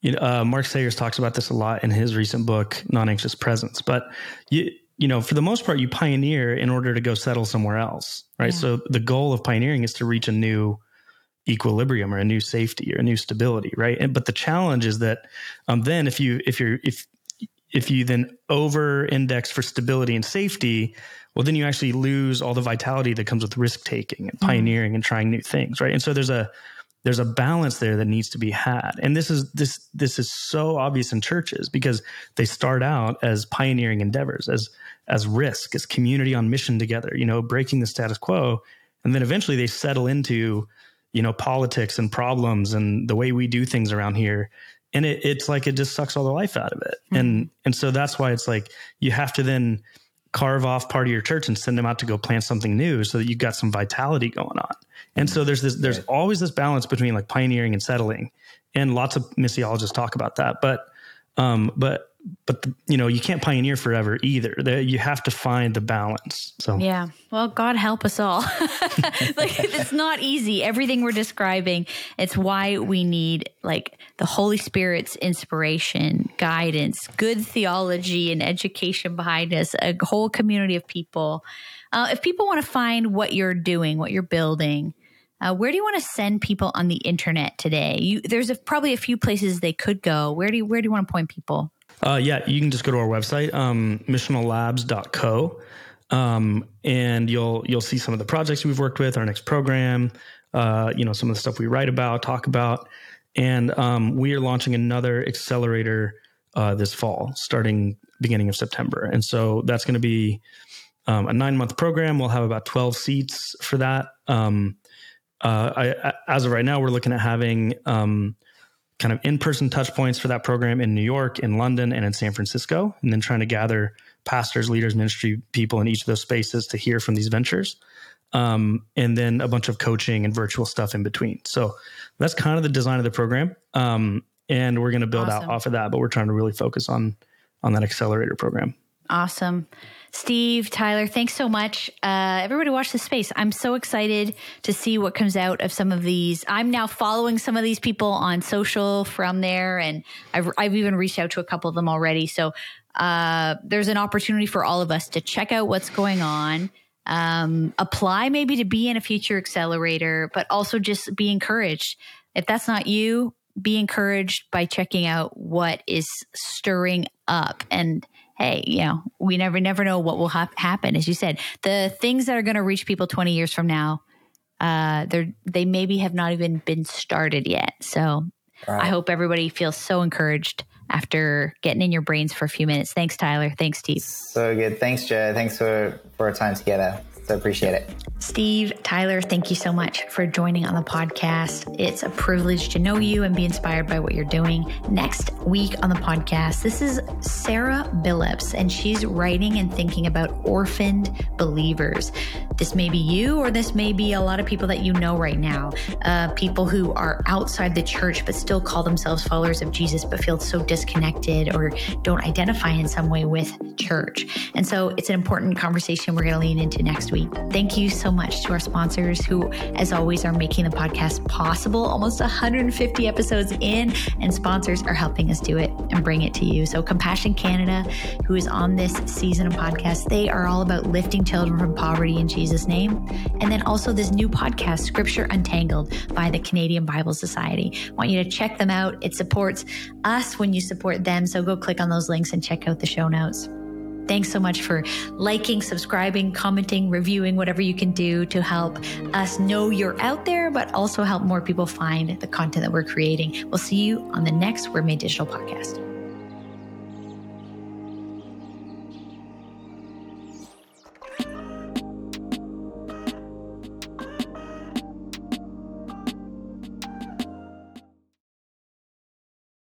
You know, uh, Mark Sayers talks about this a lot in his recent book, Non Anxious Presence. But you you know, for the most part, you pioneer in order to go settle somewhere else, right? Yeah. So the goal of pioneering is to reach a new equilibrium or a new safety or a new stability, right? And but the challenge is that um, then if you if you're if if you then over index for stability and safety, well, then you actually lose all the vitality that comes with risk taking and mm-hmm. pioneering mm. and trying new things, right? And so there's a there's a balance there that needs to be had. And this is this this is so obvious in churches because they start out as pioneering endeavors as as risk as community on mission together you know breaking the status quo. And then eventually they settle into you know politics and problems and the way we do things around here. And it, it's like it just sucks all the life out of it. Mm-hmm. and and so that's why it's like you have to then carve off part of your church and send them out to go plant something new so that you've got some vitality going on. And so there's this, there's always this balance between like pioneering and settling, and lots of missiologists talk about that. But, um, but, but the, you know, you can't pioneer forever either. You have to find the balance. So yeah, well, God help us all. like it's not easy. Everything we're describing, it's why we need like the Holy Spirit's inspiration, guidance, good theology, and education behind us. A whole community of people. Uh, if people want to find what you're doing, what you're building, uh, where do you want to send people on the internet today? You, there's a, probably a few places they could go. Where do you, where do you want to point people? Uh, yeah, you can just go to our website, um, missionallabs.co, um, and you'll you'll see some of the projects we've worked with, our next program, uh, you know, some of the stuff we write about, talk about, and um, we are launching another accelerator uh, this fall, starting beginning of September, and so that's going to be um, a nine month program. We'll have about twelve seats for that. Um, uh, I, as of right now, we're looking at having um, kind of in-person touch points for that program in New York, in London, and in San Francisco, and then trying to gather pastors, leaders, ministry people in each of those spaces to hear from these ventures, um, and then a bunch of coaching and virtual stuff in between. So that's kind of the design of the program, um, and we're going to build awesome. out off of that. But we're trying to really focus on on that accelerator program. Awesome. Steve, Tyler, thanks so much. Uh, everybody watch the space. I'm so excited to see what comes out of some of these. I'm now following some of these people on social from there, and I've, I've even reached out to a couple of them already. So uh, there's an opportunity for all of us to check out what's going on, um, apply maybe to be in a future accelerator, but also just be encouraged. If that's not you, be encouraged by checking out what is stirring up and hey, you know, we never never know what will ha- happen. As you said, the things that are going to reach people 20 years from now uh, they're they maybe have not even been started yet. So right. I hope everybody feels so encouraged after getting in your brains for a few minutes. Thanks, Tyler. Thanks, Steve. So good. Thanks, Joe. Thanks for for our time together. So appreciate it. Steve, Tyler, thank you so much for joining on the podcast. It's a privilege to know you and be inspired by what you're doing. Next week on the podcast, this is Sara Billups, and she's writing and thinking about orphaned believers. This may be you, or this may be a lot of people that you know right now. Uh, people who are outside the church but still call themselves followers of Jesus, but feel so disconnected or don't identify in some way with church. And so it's an important conversation we're going to lean into next week. Thank you so much to our sponsors who, as always, are making the podcast possible. Almost 150 episodes in, and sponsors are helping us do it and bring it to you. So, Compassion Canada, who is on this season of podcast, they are all about lifting children from poverty in Jesus' name. And then also this new podcast, Scripture Untangled, by the Canadian Bible Society. I want you to check them out. It supports us when you support them. So, go click on those links and check out the show notes. Thanks so much for liking, subscribing, commenting, reviewing, whatever you can do to help us know you're out there, but also help more people find the content that we're creating. We'll see you on the next Word Made Digital podcast.